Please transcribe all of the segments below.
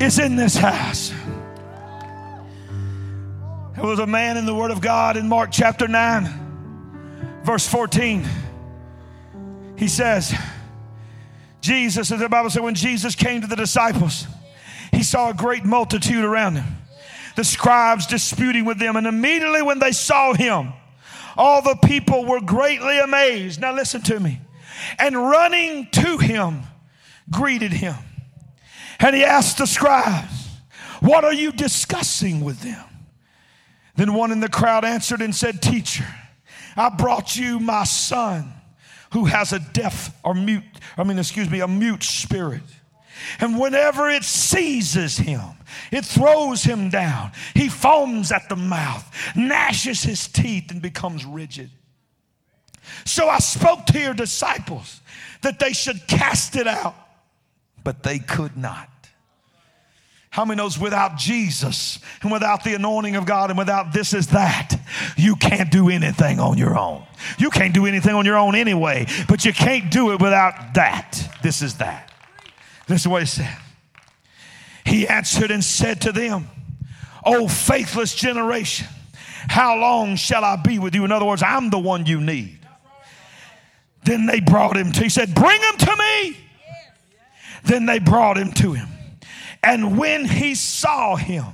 is in this house. There was a man in the Word of God in Mark chapter 9, verse 14. He says, Jesus, as the Bible said, when Jesus came to the disciples, he saw a great multitude around him, the scribes disputing with them. And immediately when they saw him, all the people were greatly amazed. Now listen to me. And running to him, greeted him. And he asked the scribes, What are you discussing with them? Then one in the crowd answered and said, Teacher, I brought you my son who has a deaf or mute, I mean, excuse me, a mute spirit. And whenever it seizes him, it throws him down. He foams at the mouth, gnashes his teeth, and becomes rigid. So I spoke to your disciples that they should cast it out, but they could not. How many knows without Jesus and without the anointing of God and without this is that, you can't do anything on your own. You can't do anything on your own anyway, but you can't do it without that. This is that. This is what he said. He answered and said to them, O faithless generation, how long shall I be with you? In other words, I'm the one you need. Then they brought him to, he said, Bring him to me. Then they brought him to him. And when he saw him,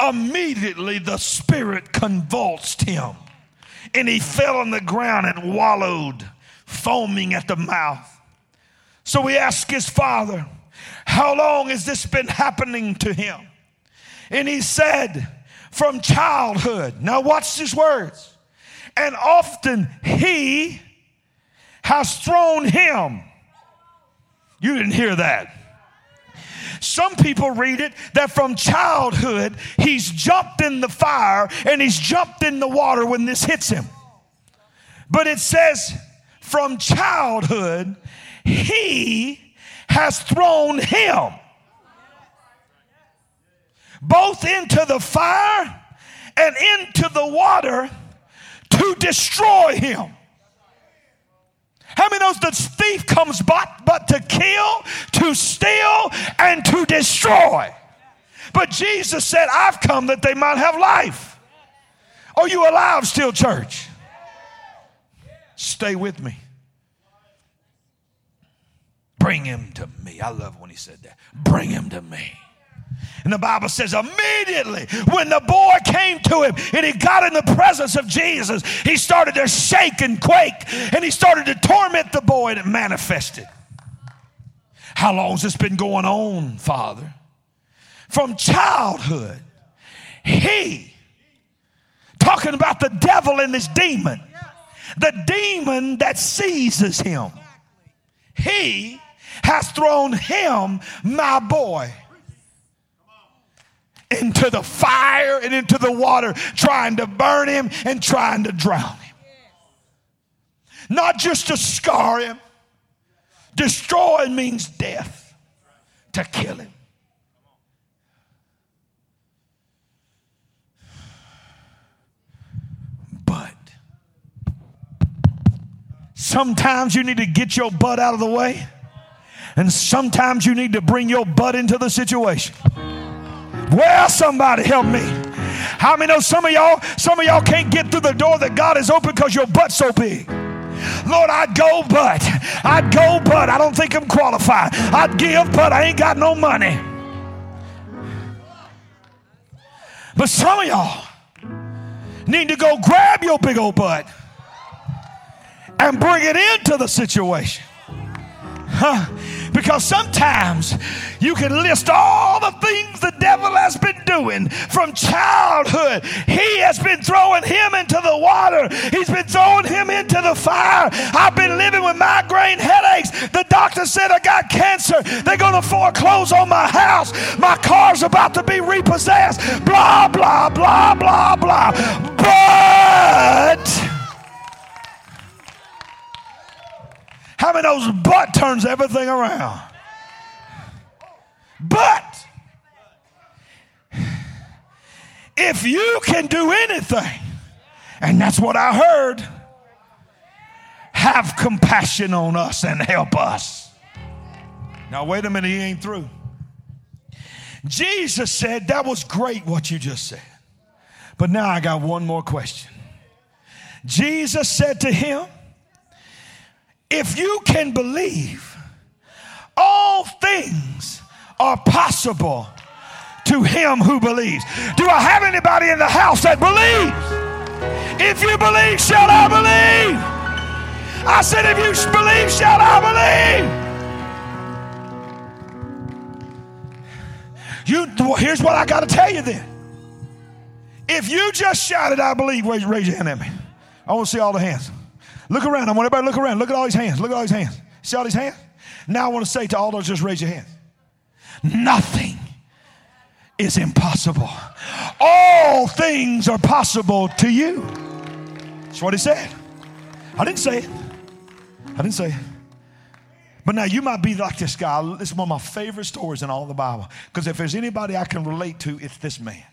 immediately the spirit convulsed him. And he fell on the ground and wallowed, foaming at the mouth. So he asked his father, How long has this been happening to him? And he said, From childhood. Now, watch these words. And often he has thrown him. You didn't hear that. Some people read it that from childhood, he's jumped in the fire and he's jumped in the water when this hits him. But it says, from childhood, he has thrown him both into the fire and into the water to destroy him. How many knows the thief comes but, but to kill, to steal, and to destroy? But Jesus said, I've come that they might have life. Are you alive still, church? Stay with me. Bring him to me. I love when he said that. Bring him to me. And the Bible says, immediately when the boy came to him and he got in the presence of Jesus, he started to shake and quake and he started to torment the boy and it manifested. How long has this been going on, Father? From childhood, he, talking about the devil and this demon, the demon that seizes him, he has thrown him, my boy into the fire and into the water, trying to burn him and trying to drown him. Not just to scar him, destroy means death, to kill him. But sometimes you need to get your butt out of the way, and sometimes you need to bring your butt into the situation. Well, somebody help me. How many know some of y'all, some of y'all can't get through the door that God has opened because your butt's so big. Lord, I'd go, but I'd go, but I don't think I'm qualified. I'd give, but I ain't got no money. But some of y'all need to go grab your big old butt and bring it into the situation. Huh? Because sometimes you can list all the things the devil has been doing from childhood. He has been throwing him into the water, he's been throwing him into the fire. I've been living with migraine headaches. The doctor said I got cancer. They're going to foreclose on my house. My car's about to be repossessed. Blah, blah, blah, blah, blah. But. How many knows but turns everything around? But if you can do anything, and that's what I heard, have compassion on us and help us. Now, wait a minute, he ain't through. Jesus said, That was great what you just said. But now I got one more question. Jesus said to him, If you can believe, all things are possible to him who believes. Do I have anybody in the house that believes? If you believe, shall I believe? I said, if you believe, shall I believe? You, here's what I got to tell you then. If you just shouted, I believe, raise, raise your hand at me. I want to see all the hands. Look around. I want everybody to look around. Look at all these hands. Look at all these hands. See all these hands? Now I want to say to all those, just raise your hands. Nothing is impossible. All things are possible to you. That's what he said. I didn't say it. I didn't say it. But now you might be like this guy. This is one of my favorite stories in all the Bible. Because if there's anybody I can relate to, it's this man.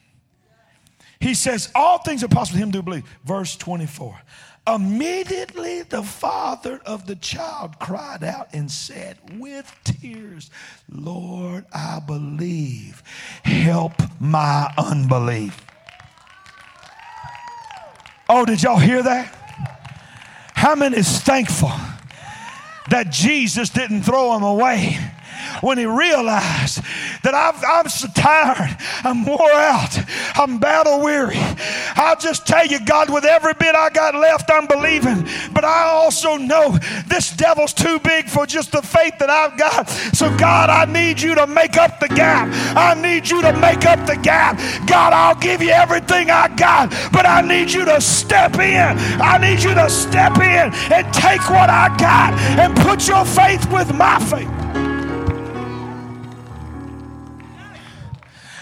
He says, All things are possible to him who believes. Verse 24. Immediately the father of the child cried out and said with tears, Lord, I believe. Help my unbelief. Oh, did y'all hear that? How many is thankful that Jesus didn't throw him away? When he realized that I've, I'm so tired, I'm wore out, I'm battle weary. I'll just tell you, God, with every bit I got left, I'm believing. But I also know this devil's too big for just the faith that I've got. So, God, I need you to make up the gap. I need you to make up the gap. God, I'll give you everything I got, but I need you to step in. I need you to step in and take what I got and put your faith with my faith.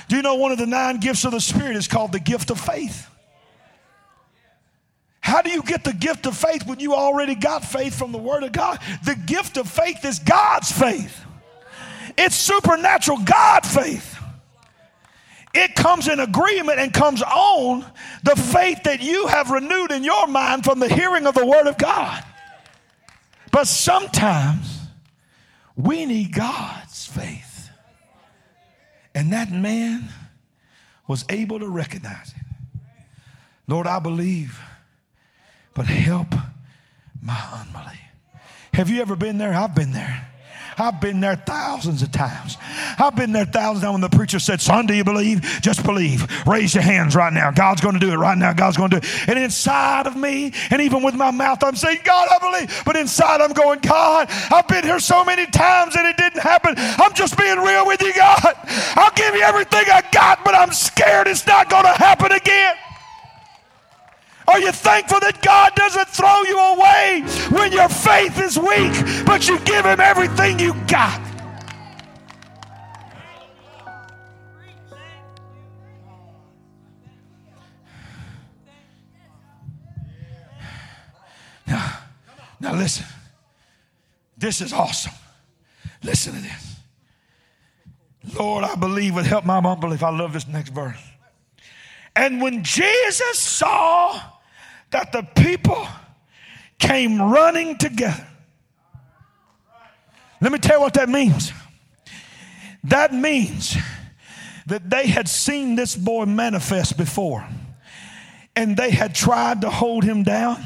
Do you know one of the nine gifts of the Spirit is called the gift of faith? How do you get the gift of faith when you already got faith from the Word of God? The gift of faith is God's faith, it's supernatural God faith. It comes in agreement and comes on the faith that you have renewed in your mind from the hearing of the Word of God. But sometimes we need faith. And that man was able to recognize it. Lord, I believe, but help my unbelief. Have you ever been there? I've been there. I've been there thousands of times. I've been there thousands of times when the preacher said, Son, do you believe? Just believe. Raise your hands right now. God's going to do it right now. God's going to do it. And inside of me, and even with my mouth, I'm saying, God, I believe. But inside, I'm going, God, I've been here so many times and it didn't happen. I'm just being real with you, God. I'll give you everything I got, but I'm scared it's not going to happen again. Are you thankful that God doesn't throw you away when your faith is weak, but you give Him everything you got? Now, now listen. This is awesome. Listen to this. Lord, I believe would help my unbelief. I love this next verse. And when Jesus saw that the people came running together. Let me tell you what that means. That means that they had seen this boy manifest before and they had tried to hold him down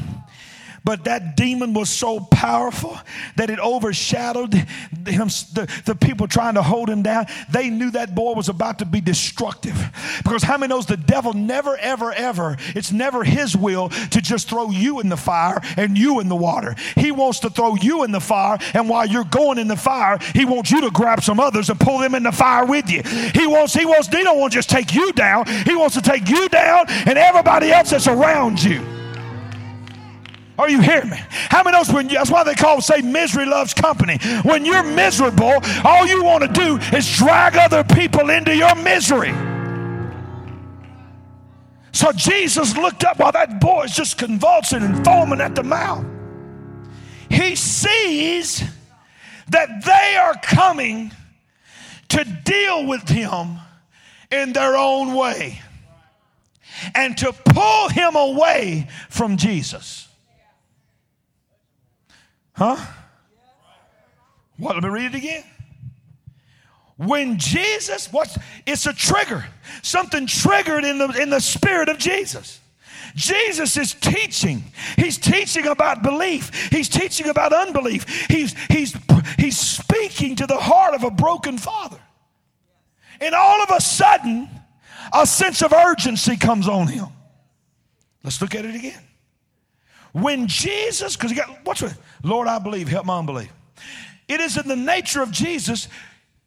but that demon was so powerful that it overshadowed him, the, the people trying to hold him down. They knew that boy was about to be destructive. Because how many knows the devil never, ever, ever, it's never his will to just throw you in the fire and you in the water. He wants to throw you in the fire, and while you're going in the fire, he wants you to grab some others and pull them in the fire with you. He wants, he wants, he don't want to just take you down, he wants to take you down and everybody else that's around you. Are you hearing me? How many knows when you, that's why they call say misery loves company. When you're miserable, all you want to do is drag other people into your misery. So Jesus looked up while that boy is just convulsing and foaming at the mouth. He sees that they are coming to deal with him in their own way and to pull him away from Jesus. Huh? What? Let me read it again. When Jesus, what's it's a trigger. Something triggered in the in the spirit of Jesus. Jesus is teaching. He's teaching about belief. He's teaching about unbelief. He's, he's, he's speaking to the heart of a broken father. And all of a sudden, a sense of urgency comes on him. Let's look at it again. When Jesus, because he got, what's with, Lord, I believe, help my unbelief. It is in the nature of Jesus,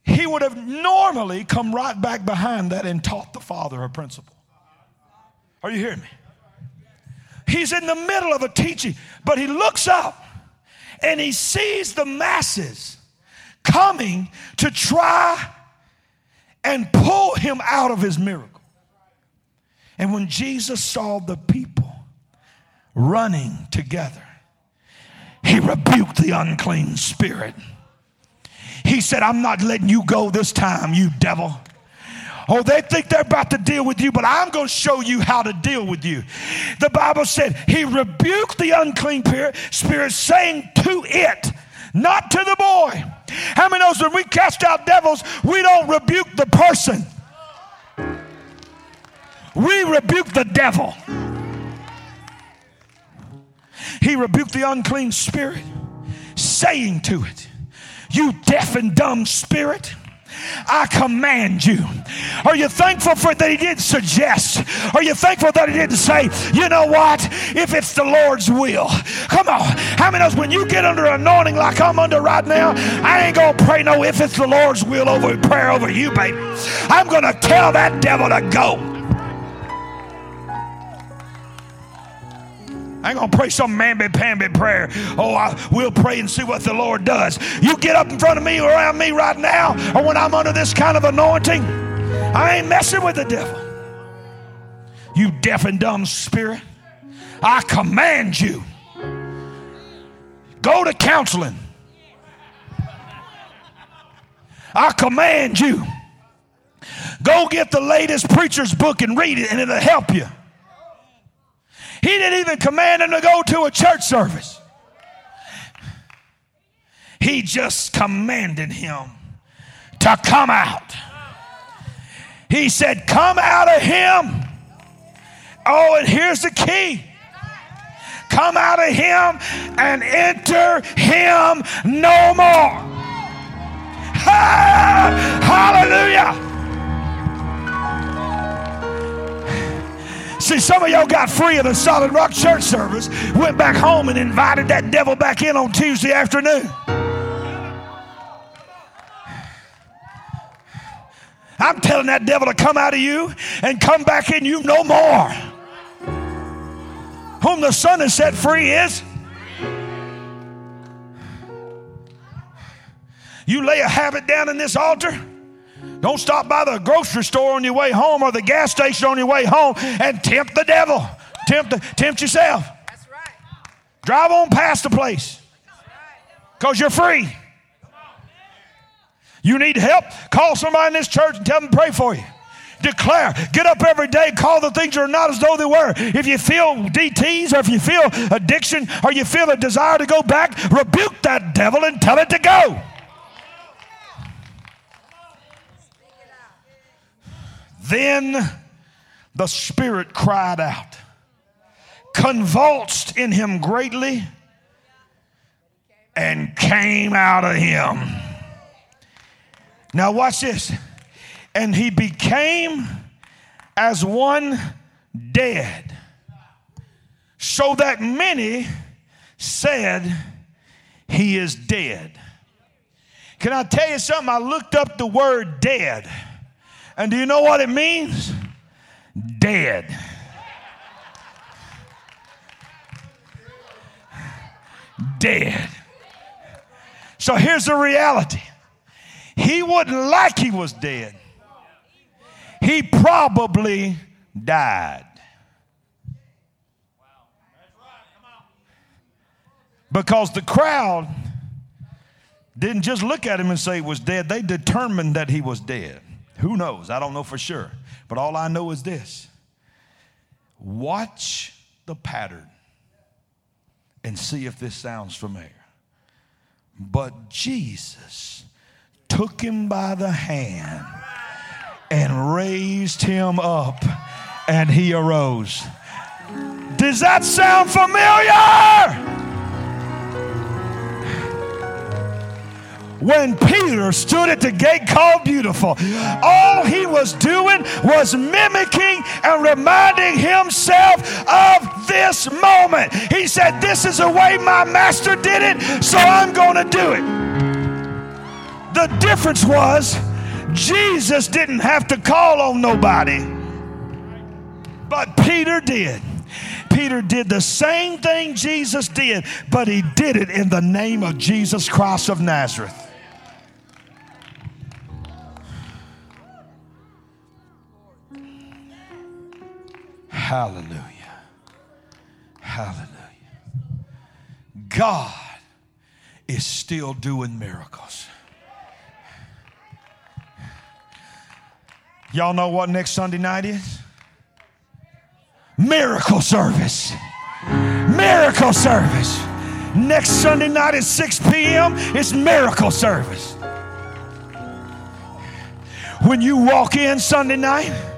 he would have normally come right back behind that and taught the Father a principle. Are you hearing me? He's in the middle of a teaching, but he looks up and he sees the masses coming to try and pull him out of his miracle. And when Jesus saw the people running together, he rebuked the unclean spirit. He said, I'm not letting you go this time, you devil. Oh, they think they're about to deal with you, but I'm going to show you how to deal with you. The Bible said he rebuked the unclean spirit, saying to it, not to the boy. How many knows when we cast out devils, we don't rebuke the person. We rebuke the devil. He rebuked the unclean spirit, saying to it, You deaf and dumb spirit I command you. Are you thankful for that he didn't suggest? Are you thankful that he didn't say, you know what, if it's the Lord's will? Come on. How many of us, when you get under anointing like I'm under right now, I ain't gonna pray no if it's the Lord's will over prayer over you, baby. I'm gonna tell that devil to go. I ain't gonna pray some mamby-pamby prayer. Oh, I will pray and see what the Lord does. You get up in front of me or around me right now, or when I'm under this kind of anointing, I ain't messing with the devil. You deaf and dumb spirit, I command you. Go to counseling. I command you. Go get the latest preacher's book and read it, and it'll help you. He didn't even command him to go to a church service. He just commanded him to come out. He said, Come out of him. Oh, and here's the key come out of him and enter him no more. hallelujah. See, some of y'all got free of the Solid Rock Church service, went back home and invited that devil back in on Tuesday afternoon. I'm telling that devil to come out of you and come back in you no more. Whom the Son has set free is. You lay a habit down in this altar don't stop by the grocery store on your way home or the gas station on your way home and tempt the devil. Tempt, the, tempt yourself. That's right. Drive on past the place because you're free. You need help? Call somebody in this church and tell them to pray for you. Declare. Get up every day. Call the things that are not as though they were. If you feel DTs or if you feel addiction or you feel a desire to go back, rebuke that devil and tell it to go. Then the Spirit cried out, convulsed in him greatly, and came out of him. Now, watch this. And he became as one dead, so that many said, He is dead. Can I tell you something? I looked up the word dead. And do you know what it means? Dead. Dead. So here's the reality he wouldn't like he was dead, he probably died. Because the crowd didn't just look at him and say he was dead, they determined that he was dead. Who knows? I don't know for sure. But all I know is this watch the pattern and see if this sounds familiar. But Jesus took him by the hand and raised him up, and he arose. Does that sound familiar? When Peter stood at the gate called Beautiful, all he was doing was mimicking and reminding himself of this moment. He said, This is the way my master did it, so I'm going to do it. The difference was Jesus didn't have to call on nobody, but Peter did. Peter did the same thing Jesus did, but he did it in the name of Jesus Christ of Nazareth. Hallelujah. Hallelujah. God is still doing miracles. Y'all know what next Sunday night is? Miracle service. Miracle service. Next Sunday night at 6 p.m., it's miracle service. When you walk in Sunday night,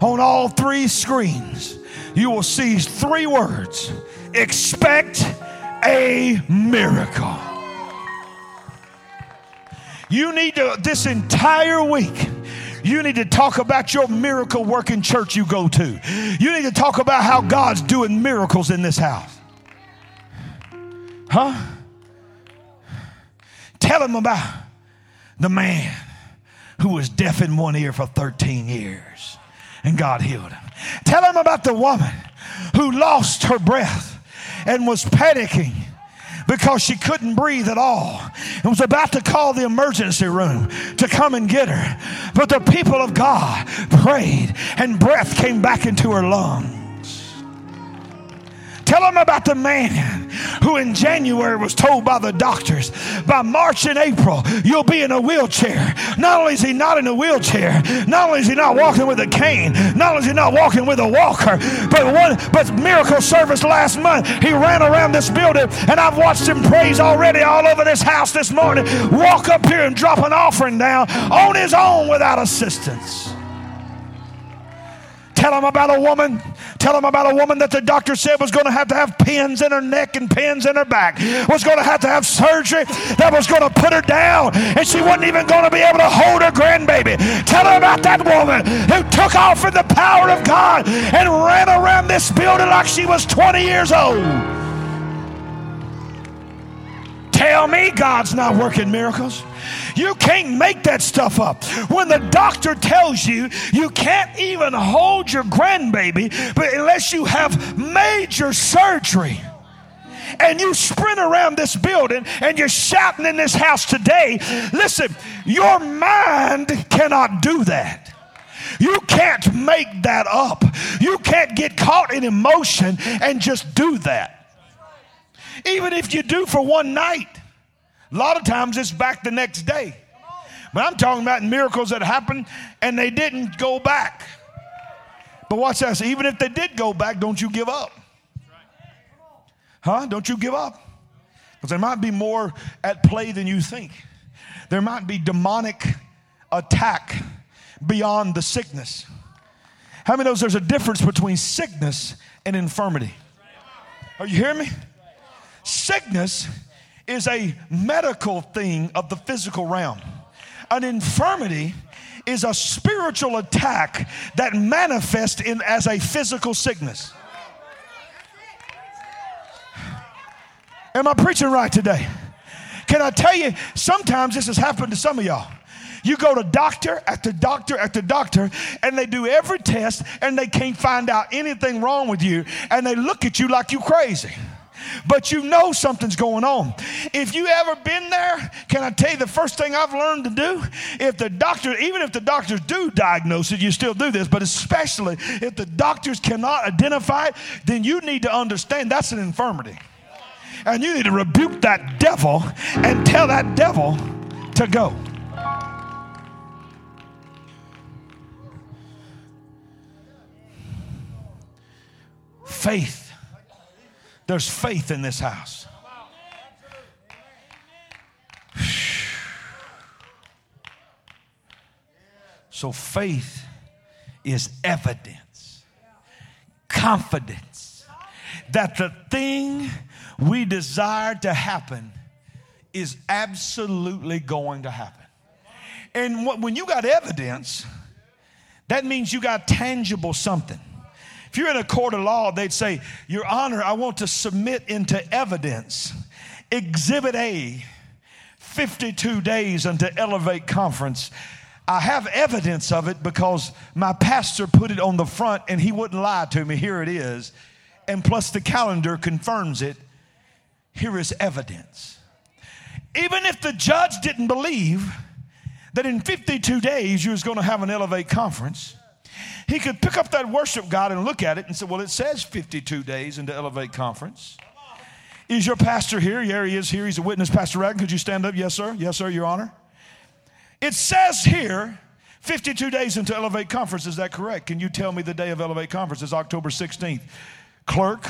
on all three screens, you will see three words expect a miracle. You need to, this entire week, you need to talk about your miracle working church you go to. You need to talk about how God's doing miracles in this house. Huh? Tell him about the man who was deaf in one ear for 13 years and God healed him. Tell him about the woman who lost her breath and was panicking because she couldn't breathe at all and was about to call the emergency room to come and get her. But the people of God prayed and breath came back into her lungs. Tell them about the man who in January was told by the doctors by March and April, you'll be in a wheelchair. Not only is he not in a wheelchair, not only is he not walking with a cane, not only is he not walking with a walker, but one but miracle service last month, he ran around this building and I've watched him praise already all over this house this morning, walk up here and drop an offering down on his own without assistance. Tell him about a woman. Tell him about a woman that the doctor said was going to have to have pins in her neck and pins in her back, was going to have to have surgery that was going to put her down, and she wasn't even going to be able to hold her grandbaby. Tell her about that woman who took off in the power of God and ran around this building like she was 20 years old. Tell me God's not working miracles. You can't make that stuff up. When the doctor tells you you can't even hold your grandbaby, but unless you have major surgery and you sprint around this building and you're shouting in this house today, listen, your mind cannot do that. You can't make that up. You can't get caught in emotion and just do that. Even if you do for one night. A lot of times it's back the next day. But I'm talking about miracles that happened and they didn't go back. But watch this. Even if they did go back, don't you give up. Huh? Don't you give up. Because there might be more at play than you think. There might be demonic attack beyond the sickness. How many knows there's a difference between sickness and infirmity? Are you hearing me? Sickness is a medical thing of the physical realm. An infirmity is a spiritual attack that manifests in as a physical sickness. Am I preaching right today? Can I tell you, sometimes this has happened to some of y'all. You go to doctor after doctor after doctor, and they do every test, and they can't find out anything wrong with you, and they look at you like you crazy but you know something's going on. If you ever been there, can I tell you the first thing I've learned to do? If the doctor, even if the doctors do diagnose it, you still do this, but especially if the doctors cannot identify it, then you need to understand that's an infirmity. And you need to rebuke that devil and tell that devil to go. Faith there's faith in this house. So faith is evidence, confidence that the thing we desire to happen is absolutely going to happen. And when you got evidence, that means you got tangible something. If you're in a court of law, they'd say, Your Honor, I want to submit into evidence Exhibit A, 52 days unto Elevate Conference. I have evidence of it because my pastor put it on the front and he wouldn't lie to me. Here it is. And plus, the calendar confirms it. Here is evidence. Even if the judge didn't believe that in 52 days you was going to have an Elevate conference, he could pick up that worship guide and look at it and say, Well, it says 52 days into Elevate conference. Is your pastor here? Yeah, he is here. He's a witness. Pastor Ragland, could you stand up? Yes, sir. Yes, sir, Your Honor. It says here, 52 days into Elevate Conference. Is that correct? Can you tell me the day of Elevate Conference? It's October 16th. Clerk,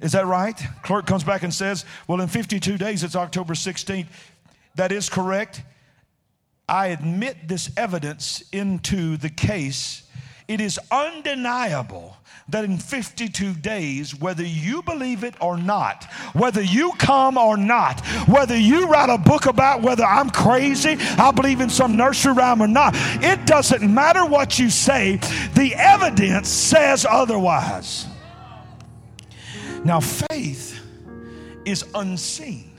is that right? Clerk comes back and says, Well, in 52 days, it's October 16th. That is correct. I admit this evidence into the case. It is undeniable that in 52 days, whether you believe it or not, whether you come or not, whether you write a book about whether I'm crazy, I believe in some nursery rhyme or not, it doesn't matter what you say, the evidence says otherwise. Now, faith is unseen,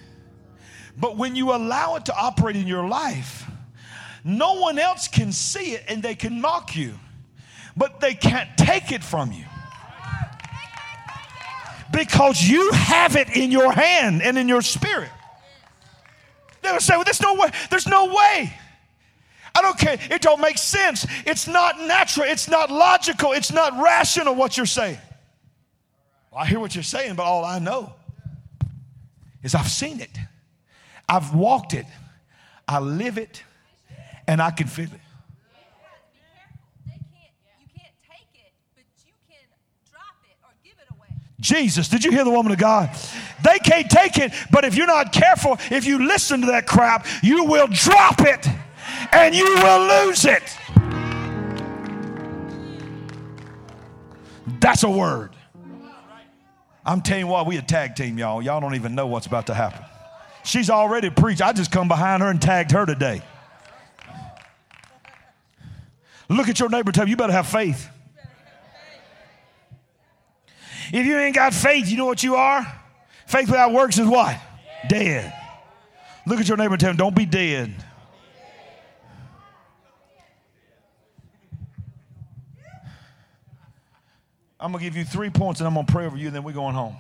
but when you allow it to operate in your life, no one else can see it and they can mock you, but they can't take it from you because you have it in your hand and in your spirit. They would say, Well, there's no way, there's no way. I don't care. It don't make sense. It's not natural. It's not logical. It's not rational what you're saying. Well, I hear what you're saying, but all I know is I've seen it. I've walked it. I live it and I can feel it. Jesus, did you hear the woman of God? They can't take it, but if you're not careful, if you listen to that crap, you will drop it and you will lose it. That's a word. I'm telling you what, we a tag team, y'all. Y'all don't even know what's about to happen. She's already preached. I just come behind her and tagged her today. Look at your neighbor tell you, you better have faith. If you ain't got faith, you know what you are? Faith without works is what? Dead. Look at your neighbor and tell him, don't be dead. I'm going to give you three points and I'm going to pray over you, and then we're going home.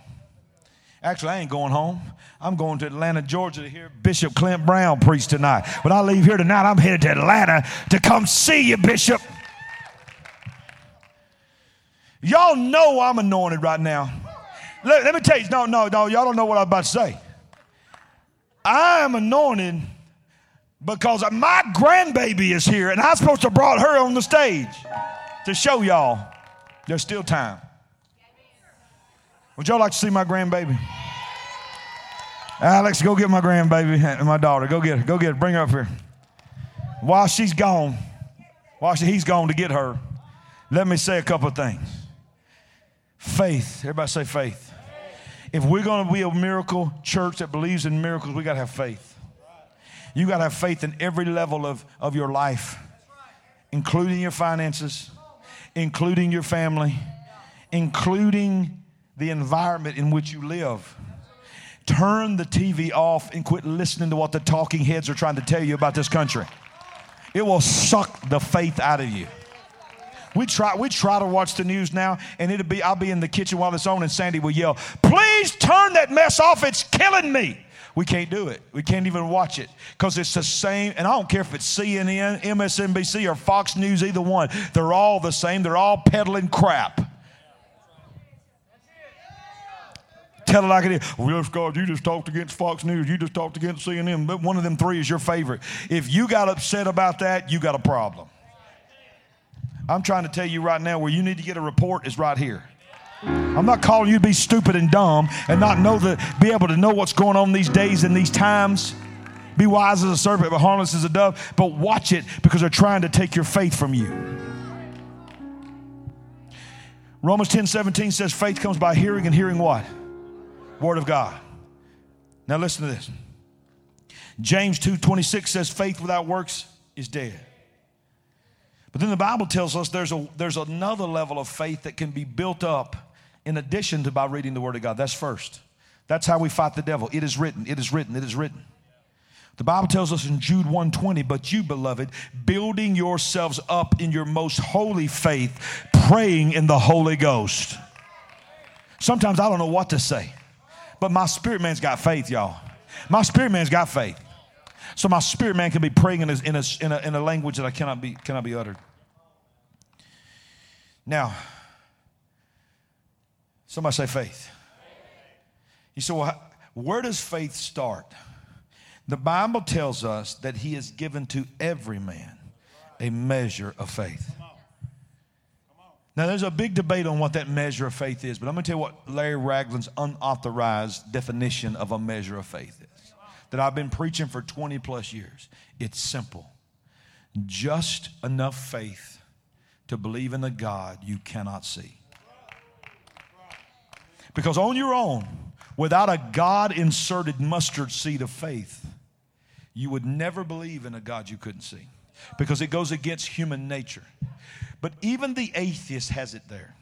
Actually, I ain't going home. I'm going to Atlanta, Georgia to hear Bishop Clint Brown preach tonight. When I leave here tonight, I'm headed to Atlanta to come see you, Bishop. Y'all know I'm anointed right now. Let, let, me tell you, no, no, no, y'all don't know what I'm about to say. I am anointed because my grandbaby is here, and I'm supposed to brought her on the stage to show y'all there's still time. Would y'all like to see my grandbaby? Alex, go get my grandbaby and my daughter. Go get her. Go get her. Bring her up here. While she's gone, while he's gone to get her, let me say a couple of things. Faith. Everybody say faith. If we're going to be a miracle church that believes in miracles, we got to have faith. You got to have faith in every level of, of your life, including your finances, including your family, including the environment in which you live. Turn the TV off and quit listening to what the talking heads are trying to tell you about this country. It will suck the faith out of you. We try, we try to watch the news now, and it'll be, I'll be in the kitchen while it's on, and Sandy will yell, Please turn that mess off. It's killing me. We can't do it. We can't even watch it because it's the same. And I don't care if it's CNN, MSNBC, or Fox News, either one. They're all the same. They're all peddling crap. Tell it like it is. Well, God, you just talked against Fox News. You just talked against CNN. But one of them three is your favorite. If you got upset about that, you got a problem. I'm trying to tell you right now where you need to get a report is right here. I'm not calling you to be stupid and dumb and not know the be able to know what's going on these days and these times. Be wise as a serpent, but harmless as a dove. But watch it because they're trying to take your faith from you. Romans 10 17 says faith comes by hearing and hearing what? Word of God. Now listen to this. James 2 26 says faith without works is dead. But then the Bible tells us there's, a, there's another level of faith that can be built up in addition to by reading the Word of God. That's first. That's how we fight the devil. It is written, it is written, it is written. The Bible tells us in Jude 120, but you, beloved, building yourselves up in your most holy faith, praying in the Holy Ghost. Sometimes I don't know what to say, but my spirit man's got faith, y'all. My spirit man's got faith. So my spirit man can be praying in a, in a, in a, in a language that I cannot be, cannot be uttered. Now, somebody say faith. You say, well, where does faith start? The Bible tells us that He has given to every man a measure of faith. Now, there's a big debate on what that measure of faith is, but I'm going to tell you what Larry Ragland's unauthorized definition of a measure of faith is that I've been preaching for 20 plus years. It's simple just enough faith to believe in a God you cannot see. Because on your own, without a God inserted mustard seed of faith, you would never believe in a God you couldn't see because it goes against human nature. But even the atheist has it there.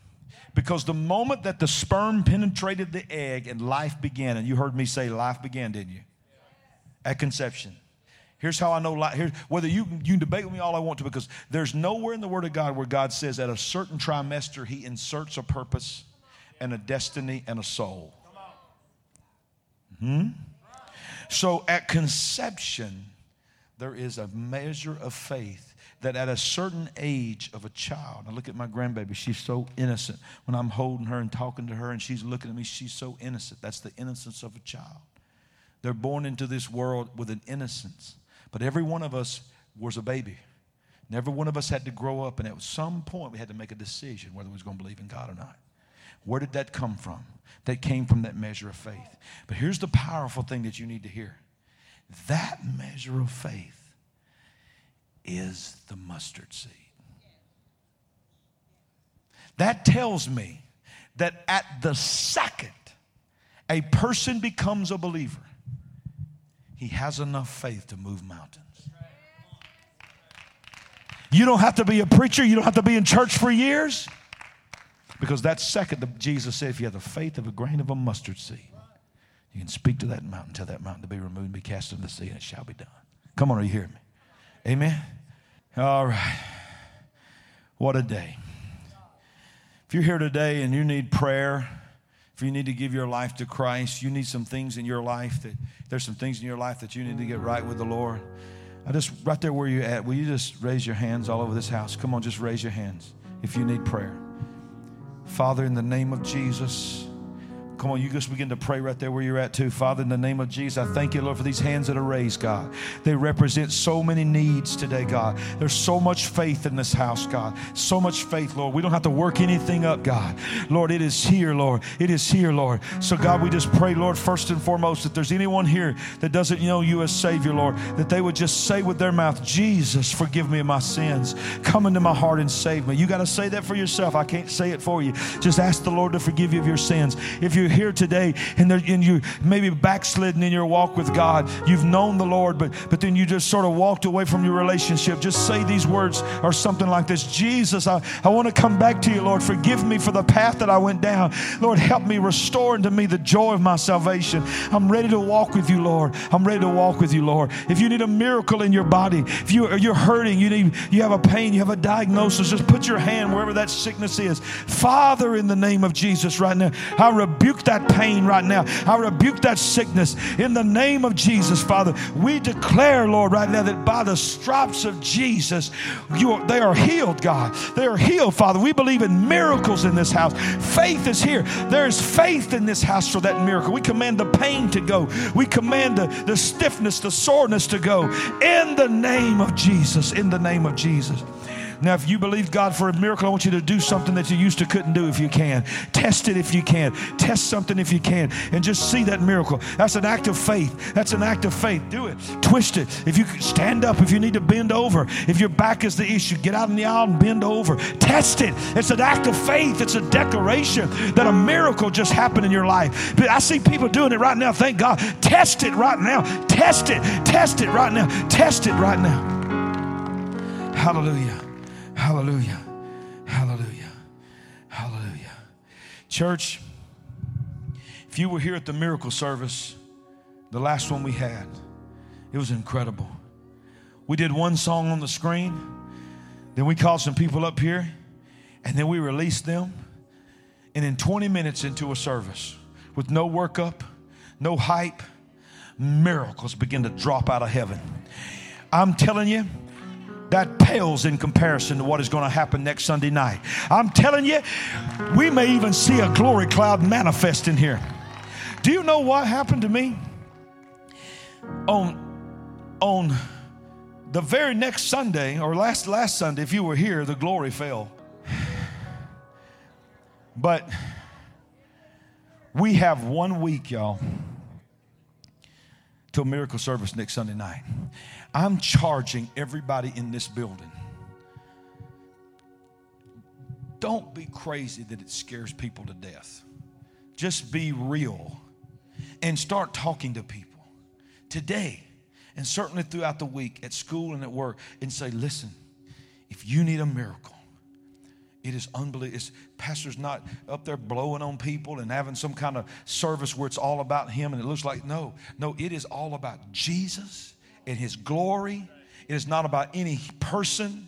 Because the moment that the sperm penetrated the egg and life began, and you heard me say life began, didn't you? at conception. Here's how I know life. Whether you, you can debate with me all I want to, because there's nowhere in the Word of God where God says at a certain trimester He inserts a purpose and a destiny and a soul. Hmm? So at conception, there is a measure of faith that at a certain age of a child, I look at my grandbaby, she's so innocent. When I'm holding her and talking to her and she's looking at me, she's so innocent. That's the innocence of a child. They're born into this world with an innocence. But every one of us was a baby. And every one of us had to grow up, and at some point we had to make a decision whether we was going to believe in God or not. Where did that come from? That came from that measure of faith. But here's the powerful thing that you need to hear that measure of faith is the mustard seed. That tells me that at the second a person becomes a believer, he has enough faith to move mountains. You don't have to be a preacher, you don't have to be in church for years. Because that second, Jesus said, if you have the faith of a grain of a mustard seed, you can speak to that mountain, tell that mountain to be removed and be cast into the sea, and it shall be done. Come on, are you hearing me? Amen? All right. What a day. If you're here today and you need prayer, if you need to give your life to Christ, you need some things in your life that there's some things in your life that you need to get right with the Lord. I just right there where you're at, will you just raise your hands all over this house? Come on, just raise your hands if you need prayer. Father, in the name of Jesus. Come on, you just begin to pray right there where you're at, too. Father, in the name of Jesus, I thank you, Lord, for these hands that are raised, God. They represent so many needs today, God. There's so much faith in this house, God. So much faith, Lord. We don't have to work anything up, God. Lord, it is here, Lord. It is here, Lord. So, God, we just pray, Lord, first and foremost, if there's anyone here that doesn't know you as Savior, Lord, that they would just say with their mouth, Jesus, forgive me of my sins. Come into my heart and save me. You got to say that for yourself. I can't say it for you. Just ask the Lord to forgive you of your sins. If you you're here today and, there, and you maybe backslidden in your walk with God, you've known the Lord, but, but then you just sort of walked away from your relationship, just say these words or something like this Jesus, I, I want to come back to you, Lord. Forgive me for the path that I went down. Lord, help me restore unto me the joy of my salvation. I'm ready to walk with you, Lord. I'm ready to walk with you, Lord. If you need a miracle in your body, if you, you're hurting, you, need, you have a pain, you have a diagnosis, just put your hand wherever that sickness is. Father, in the name of Jesus, right now, I rebuke rebuke that pain right now. I rebuke that sickness in the name of Jesus, Father. We declare, Lord, right now that by the stripes of Jesus, you are, they are healed, God. They are healed, Father. We believe in miracles in this house. Faith is here. There is faith in this house for that miracle. We command the pain to go. We command the, the stiffness, the soreness to go in the name of Jesus. In the name of Jesus. Now, if you believe God for a miracle, I want you to do something that you used to couldn't do if you can. Test it if you can. Test something if you can. And just see that miracle. That's an act of faith. That's an act of faith. Do it. Twist it. If you stand up, if you need to bend over, if your back is the issue, get out in the aisle and bend over. Test it. It's an act of faith. It's a declaration that a miracle just happened in your life. But I see people doing it right now. Thank God. Test it right now. Test it. Test it right now. Test it right now. Hallelujah. Hallelujah. Hallelujah. Hallelujah. Church, if you were here at the miracle service, the last one we had, it was incredible. We did one song on the screen, then we called some people up here, and then we released them. And in 20 minutes into a service, with no workup, no hype, miracles begin to drop out of heaven. I'm telling you, that pales in comparison to what is going to happen next Sunday night. I'm telling you, we may even see a glory cloud manifest in here. Do you know what happened to me? On on the very next Sunday, or last last Sunday, if you were here, the glory fell. But we have one week, y'all, till miracle service next Sunday night. I'm charging everybody in this building. Don't be crazy that it scares people to death. Just be real and start talking to people today and certainly throughout the week at school and at work and say, listen, if you need a miracle, it is unbelievable. It's, pastor's not up there blowing on people and having some kind of service where it's all about him and it looks like, no, no, it is all about Jesus and his glory. It is not about any person,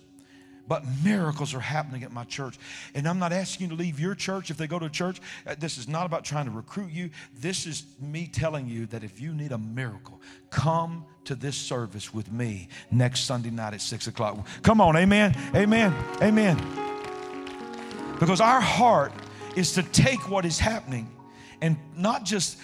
but miracles are happening at my church. And I'm not asking you to leave your church if they go to church. Uh, this is not about trying to recruit you. This is me telling you that if you need a miracle, come to this service with me next Sunday night at six o'clock. Come on, amen, amen, amen. Because our heart is to take what is happening and not just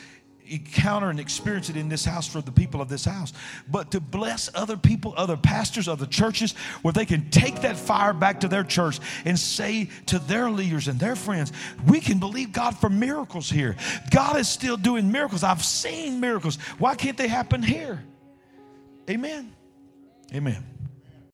encounter and experience it in this house for the people of this house, but to bless other people, other pastors, other churches, where they can take that fire back to their church and say to their leaders and their friends, we can believe God for miracles here. God is still doing miracles. I've seen miracles. Why can't they happen here? Amen. Amen.